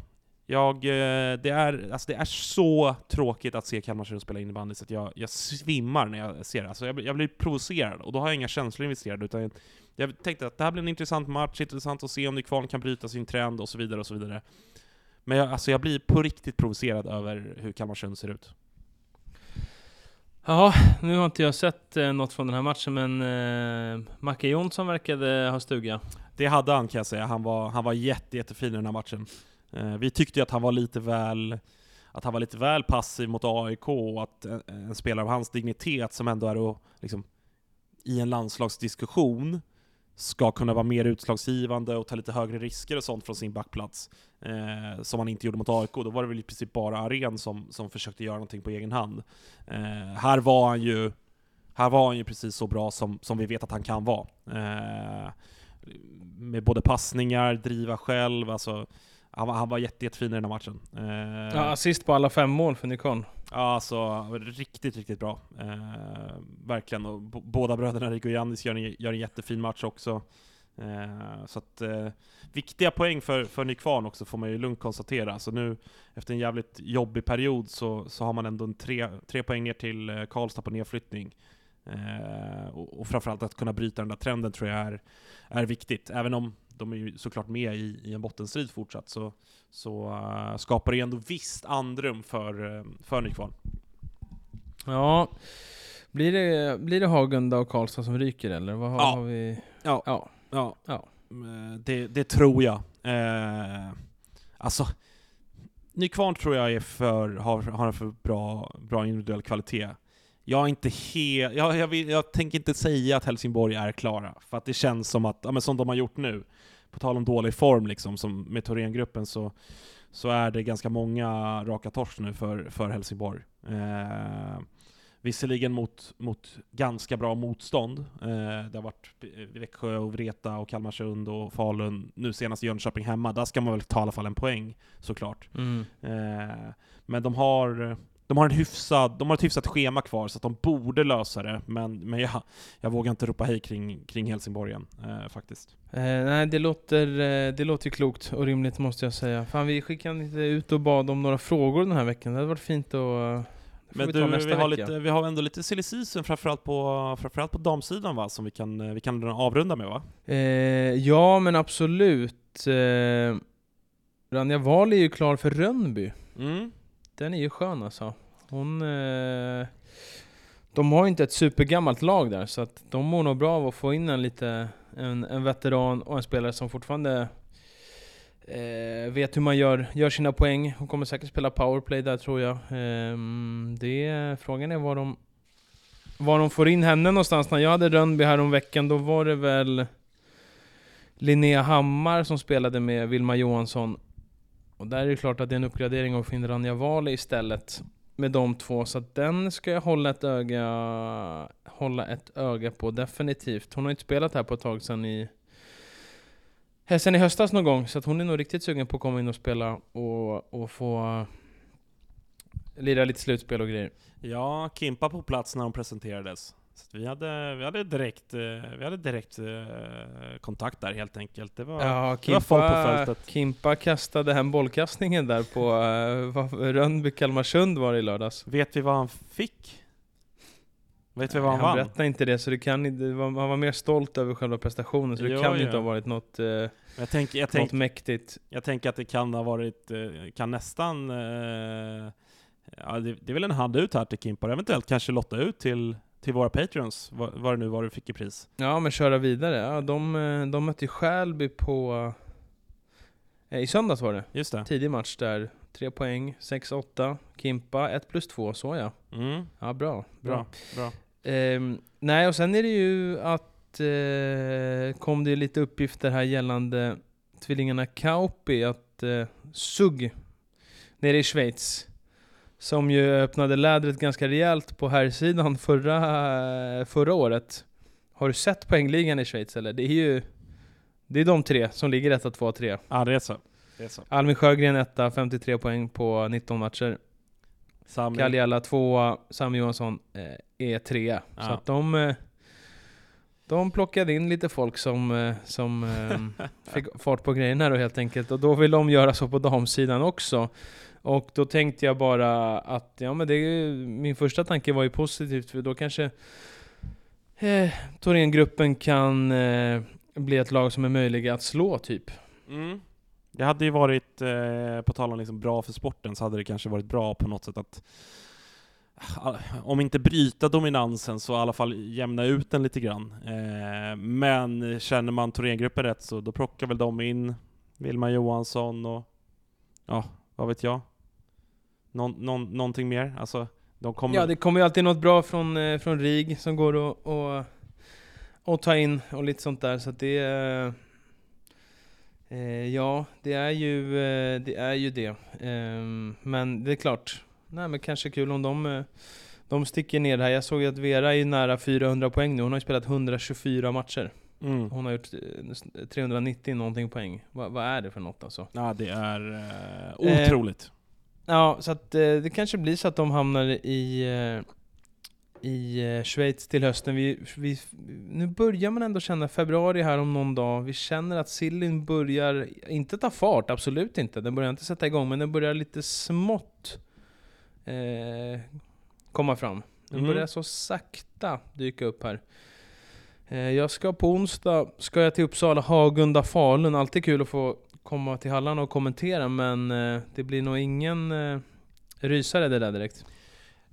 Jag, eh, det, är, alltså det är så tråkigt att se Kalmarsund spela innebandy så att jag, jag svimmar när jag ser det. Alltså jag, blir- jag blir provocerad, och då har jag inga känslor investerade, utan jag tänkte att det här blir en intressant match, intressant att se om Nykvarn kan bryta sin trend och så vidare och så vidare. Men jag, alltså jag blir på riktigt provocerad över hur Kalmarsund ser ut. Ja, nu har inte jag sett eh, något från den här matchen, men eh, Macke Jonsson verkade ha stuga. Det hade han kan jag säga, han var, han var jätte, jättefin i den här matchen. Eh, vi tyckte ju att han var lite väl att han var lite väl passiv mot AIK och att en, en spelare av hans dignitet som ändå är att, liksom, i en landslagsdiskussion ska kunna vara mer utslagsgivande och ta lite högre risker och sånt från sin backplats. Eh, som han inte gjorde mot AIK. Då var det väl i princip bara Aren som, som försökte göra någonting på egen hand. Eh, här var han ju här var han ju precis så bra som, som vi vet att han kan vara. Eh, med både passningar, driva själv, alltså han, var- han var jätte, jättefin i den här matchen. Eh, Ja, assist på alla fem mål för Nikon. Ja, alltså riktigt, riktigt bra. Eh, verkligen. Och båda bröderna Rico och Jannis gör en, gör en jättefin match också. Eh, så att, eh, viktiga poäng för, för Nykvarn också får man ju lugnt konstatera. Så nu, efter en jävligt jobbig period, så, så har man ändå en tre, tre poäng ner till eh, Karlstad på nedflyttning. Eh, och, och framförallt att kunna bryta den där trenden tror jag är, är viktigt. Även om de är ju såklart med i, i en bottenstrid fortsatt, så, så eh, skapar det ändå visst andrum för, uh, för Nykvarn. Ja, blir det, blir det Hagunda och Karlstad som ryker eller? Vad har, Ja. har vi? Ja. Ja. Ja, Ja. Eh, Det, det tror jag. Eh, alltså, Nykvarn tror jag är för, har, har en för bra, bra individuell kvalitet. Jag är inte helt... Jag, jag, vill, jag tänker inte säga att Helsingborg är klara, för att det känns som att, ja, men som de har gjort nu, på tal om dålig form liksom, som med Thorengruppen så, så är det ganska många raka torsk nu för, för Helsingborg. Eh, visserligen mot, mot ganska bra motstånd. Eh, det har varit Växjö, och Vreta, och Kalmarsund och Falun, nu senast Jönköping hemma. Där ska man väl ta i alla fall en poäng, såklart. Mm. Eh, men de har, de har, en hyfsad, de har ett hyfsat schema kvar, så att de borde lösa det. Men, men jag, jag vågar inte ropa hej kring, kring Helsingborgen, eh, faktiskt. Eh, nej, det låter, eh, det låter ju klokt och rimligt måste jag säga. Fan, vi skickade inte ut och bad om några frågor den här veckan. Det hade varit fint att... eh, Men vi du, vi har, lite, vi har ändå lite silly season, framförallt på, framförallt på damsidan va, som vi kan, vi kan avrunda med va? Eh, ja, men absolut. Eh, Ranja Wahl är ju klar för Rönnby. Mm. Den är ju skön alltså. Hon... Eh, de har ju inte ett supergammalt lag där, så att de mår nog bra av att få in en lite... En, en veteran och en spelare som fortfarande Eh, vet hur man gör, gör sina poäng. Hon kommer säkert spela powerplay där tror jag. Eh, det, frågan är var de, var de får in henne någonstans. När jag hade Rönnby veckan då var det väl Linnea Hammar som spelade med Vilma Johansson. Och där är det klart att det är en uppgradering av att få istället. Med de två, så att den ska jag hålla ett öga, hålla ett öga på definitivt. Hon har inte spelat här på ett tag sedan i eh, Sen i höstas någon gång, så att hon är nog riktigt sugen på att komma in och spela och, och få eh, lira lite slutspel och grejer. Ja, Kimpa på plats när hon presenterades. Så vi hade, vi hade direkt, eh, vi hade direkt eh, kontakt där helt enkelt. Det var, Ja, det var folk på Kimpa, fältet. Kimpa kastade hem bollkastningen där på uh, vad- Rönnby Kalmarsund var det i lördags. Vet vi vad han fick? Vet vi vad han, han vann? berättade inte det, så det kan inte, han var mer stolt över själva prestationen, så det Ja, kan ja. inte ha varit något, eh, Jag tänker, jag, något tänk, mäktigt. jag tänker att det kan ha varit, eh, kan nästan... Eh, ja, det, det är väl en hand ut här till Kimpa, eventuellt kanske lotta ut till, till våra patreons, vad, vad det nu var du fick i pris. Ja, men köra vidare. Ja, de, eh, de mötte ju Skälby på... Eh, I söndags var det. Just det. Tidig match där. Tre poäng, 6-8. Kimpa, 1 plus 2, så ja. Mm, Ja, bra. bra. bra, bra. Ehm, nej, och sen är det ju att eh, kom det lite uppgifter här gällande tvillingarna Kauppi, att eh, SUG nere i Schweiz, som ju öppnade lädret ganska rejält på här sidan förra, förra året. Har du sett poängligan i Schweiz eller? Det är ju det är de tre som ligger 1, 2, 3. Ja, det är så. Det är så. Albin Sjögren etta, 53 poäng på 19 matcher. Sami, Kaljala tvåa, Sam Johansson eh, är trea. Så Ja. att de, eh, de plockade in lite folk som, eh, som eh, [laughs] fick fart på grejerna då helt enkelt. Och då vill de göra så på damsidan också. Och då tänkte jag bara att, ja men det min första tanke var ju positivt för då kanske eh, Thorengruppen kan eh, bli ett lag som är möjliga att slå typ. Mm. Det hade ju varit, eh, på tal om liksom bra för sporten, så hade det kanske varit bra på något sätt att ah, om inte bryta dominansen så i alla fall jämna ut den lite grann. Eh, men känner man Thorengruppen rätt så då plockar väl de in Vilma Johansson och ja, vad vet jag? Någon, någon, någonting mer? Alltså, de kommer... Ja, det kommer ju alltid något bra från, eh, från RIG som går att och, och ta in och lite sånt där. Så att det är... Eh, ja, det är ju eh, det. Är ju det. Ehm, men det är klart, nej men kanske kul om de, eh, de sticker ner här. Jag såg ju att Vera är nära 400 poäng nu. Hon har ju spelat 124 matcher. Mm. Hon har gjort eh, 390 någonting poäng. Va, vad är det för något alltså? Ja, det är eh, Eh, otroligt. Ja, så att eh, det kanske blir så att de hamnar i, eh, i eh, Schweiz till hösten. Vi, vi, nu börjar man ändå känna februari här om någon dag. Vi känner att sillin börjar, inte ta fart, absolut inte. Den börjar inte sätta igång, men den börjar lite smått eh, komma fram. Den Mm. börjar så sakta dyka upp här. Jag ska på onsdag, ska jag till Uppsala, Hagunda, Falun. Alltid kul att få komma till Halland och kommentera, men eh, det blir nog ingen eh, rysare det där direkt.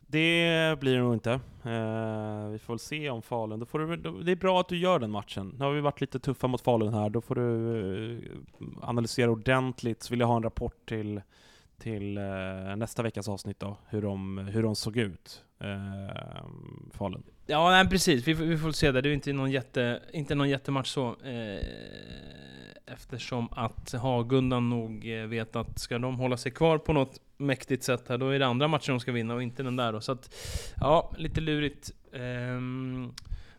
Det blir det nog inte. Eh, vi får väl se om Falun. Då får du, då- det är bra att du gör den matchen. Nu har vi varit lite tuffa mot Falun här. Då får du analysera ordentligt. Så vill jag ha en rapport till, till eh, nästa veckas avsnitt då. Hur de, hur de såg ut. Eh, Falun. Ja, nej, precis. Vi, får- vi får se där. Det är inte någon, jätte, inte någon jättematch så. Eftersom att Hagundan nog eh, vet att ska de hålla sig kvar på något mäktigt sätt här, då är det andra matcher de ska vinna och inte den där då. Så att, ja, lite lurigt. Ehm,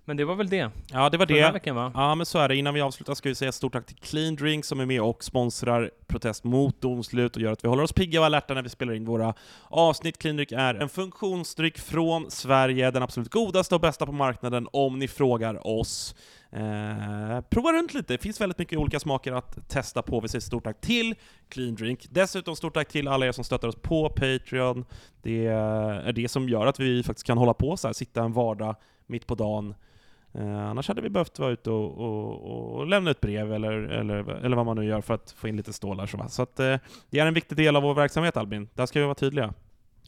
men det var väl det. Ja, det var För det. veckan va? Ja, men så är det. Innan vi avslutar ska vi säga stort tack till Clean Drink som är med och sponsrar protest mot domslut och gör att vi håller oss pigga och alerta när vi spelar in våra avsnitt. Clean Drink är en funktionsdryck från Sverige, den absolut godaste och bästa på marknaden om ni frågar oss. Eh, prova runt lite, det finns väldigt mycket olika smaker att testa på. Vi säger stort tack till Clean Drink. Dessutom stort tack till alla er som stöttar oss på Patreon. Det är det som gör att vi faktiskt kan hålla på så här, sitta en vardag mitt på dagen Eh, annars hade vi behövt vara ute och, och, och lämna ett brev eller, eller, eller vad man nu gör för att få in lite stålar. Så, va? så att, eh, det är en viktig del av vår verksamhet Albin, där ska vi vara tydliga.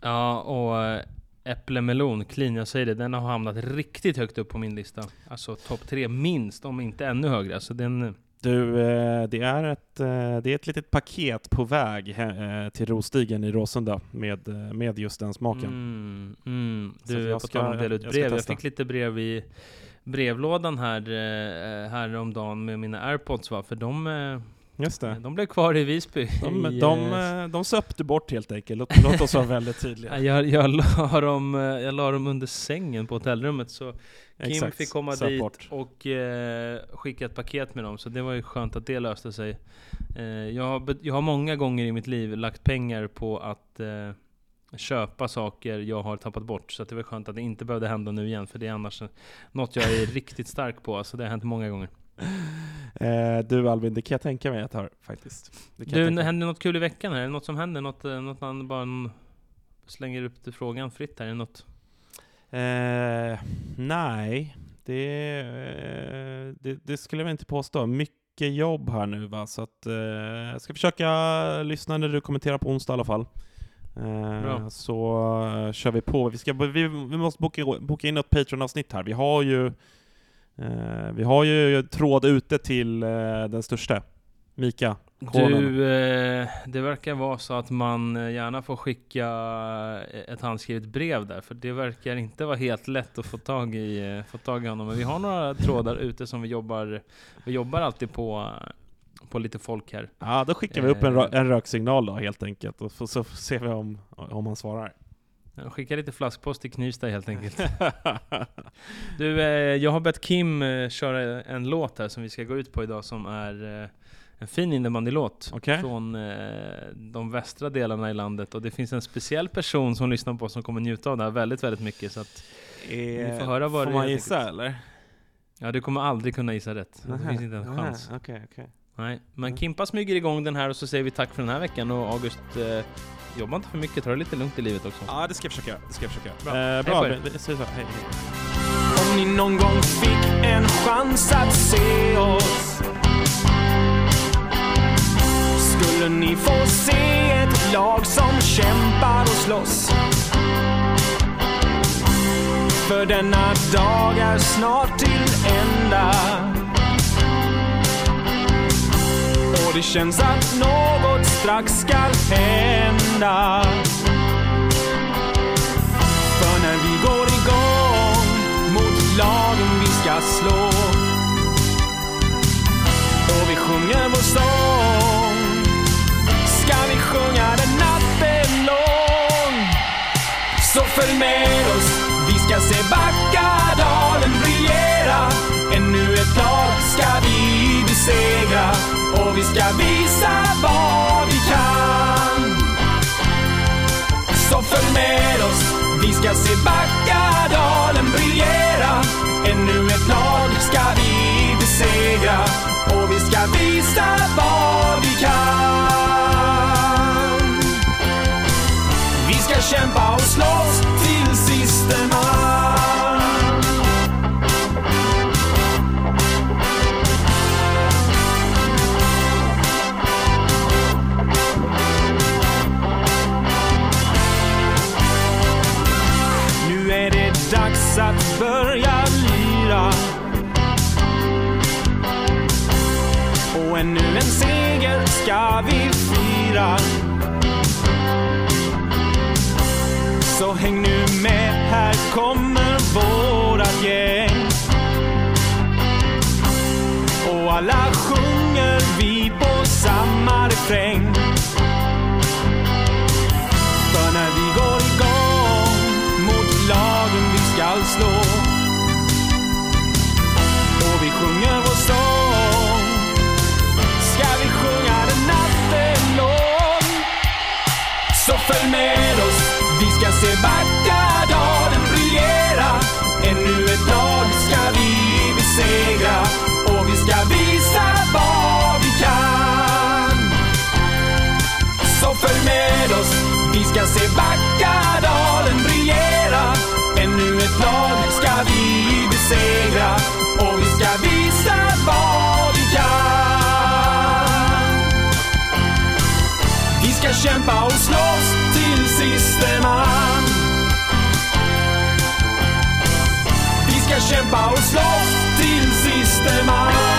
Ja, och eh, eh, äpplemelon, clean, jag säger det, den har hamnat riktigt högt upp på min lista. Alltså topp tre minst, om inte ännu högre. Alltså den, Du, eh, det är ett, eh, det är ett litet paket på väg eh, till Rostigen i Råsunda med, med just den smaken. Mm, mm. Du, jag på ska- jag ska brev. Jag fick lite brev i brevlådan här, häromdagen med mina airpods va? För de, Just det. de blev kvar i Visby. De, de, eh, eh, de söpte bort helt enkelt. Låt, låt oss vara väldigt tydliga. jag, jag, la dem, eh, jag la dem under sängen på hotellrummet så Kim Exakt, fick komma söp dit bort. och eh, skicka ett paket med dem, så det var ju skönt att det löste sig. Eh, jag, har, jag har många gånger i mitt liv lagt pengar på att eh, köpa saker jag har tappat bort, så det var skönt att det inte behövde hända nu igen, för det är annars något jag är riktigt stark på, så det har hänt många gånger. Eh, du Albin, det kan jag tänka mig att jag har faktiskt. Det Du, tänka händer något kul i veckan här? Är det något som händer? Något, eh, något man bara slänger upp till frågan fritt här? Är det något? Eh, nej, det, eh, det, det skulle jag inte påstå. Mycket jobb här nu va, så att eh, jag ska försöka lyssna när du kommenterar på onsdag i alla fall. Eh, Bra. så kör vi på. Vi, ska, vi, vi måste boka, boka in ett Patreon-avsnitt här. Vi har ju vi har ju tråd ute till eh, den största, Mika. Konen. Du, eh, det verkar vara så att man eh, gärna får skicka eh, ett handskrivet brev där, för det verkar inte vara helt lätt att få tag i, eh, få tag i honom. Men vi har några trådar ute som vi jobbar, vi jobbar alltid på, eh, på lite folk här. Ja, då skickar vi upp en, Eh. en röksignal då helt enkelt, och så, så ser vi om, om han svarar. Jag skickar lite flaskpost till Knivsta helt enkelt. [laughs] Du, eh, jag har bett Kim eh, köra en låt här som vi ska gå ut på idag som är eh, en fin innebandylåt Okej. från de västra delarna i landet och det finns en speciell person som lyssnar på oss som kommer njuta av det här väldigt, väldigt mycket så att Vi får höra vad får det är man helt gissa enkelt. eller? ja, du kommer aldrig kunna gissa rätt. Det finns inte en nähä, chans. Okej, okej. Nej, men Kimpa smyger igång den här och så säger vi tack för den här veckan och August, eh, jobba inte för mycket, ta det lite lugnt i livet också. Ja, det ska jag försöka göra. Det ska jag försöka göra. Bra. Eh, Hej bra, så. Hej, hej. Om ni någon gång fick en chans att se oss Skulle ni få se ett lag som kämpar och slåss För denna dag är snart till ända det känns att något strax skall hända. För när vi går igång mot lagen vi ska slå. Och vi sjunger vår sång. Ska vi sjunga den natten lång? Så följ med oss, vi ska se Backadalen briljera. Ännu ett lag ska vi besegra och vi ska visa vad vi kan. Så följ med oss, vi ska se Backadalen briljera. Ännu ett lag ska vi besegra och vi ska visa vad vi kan. Vi ska kämpa och slåss till siste man. Dags att börja lyra Och ännu en seger ska vi fira. Så häng nu med, här kommer vårat gäng. Och alla sjunger vi på samma refräng. Se Backadalen briljera. Ännu ett lag ska vi besegra. Och vi ska visa vad vi kan. Vi ska kämpa och slåss till siste man. Vi ska kämpa och slåss till siste man.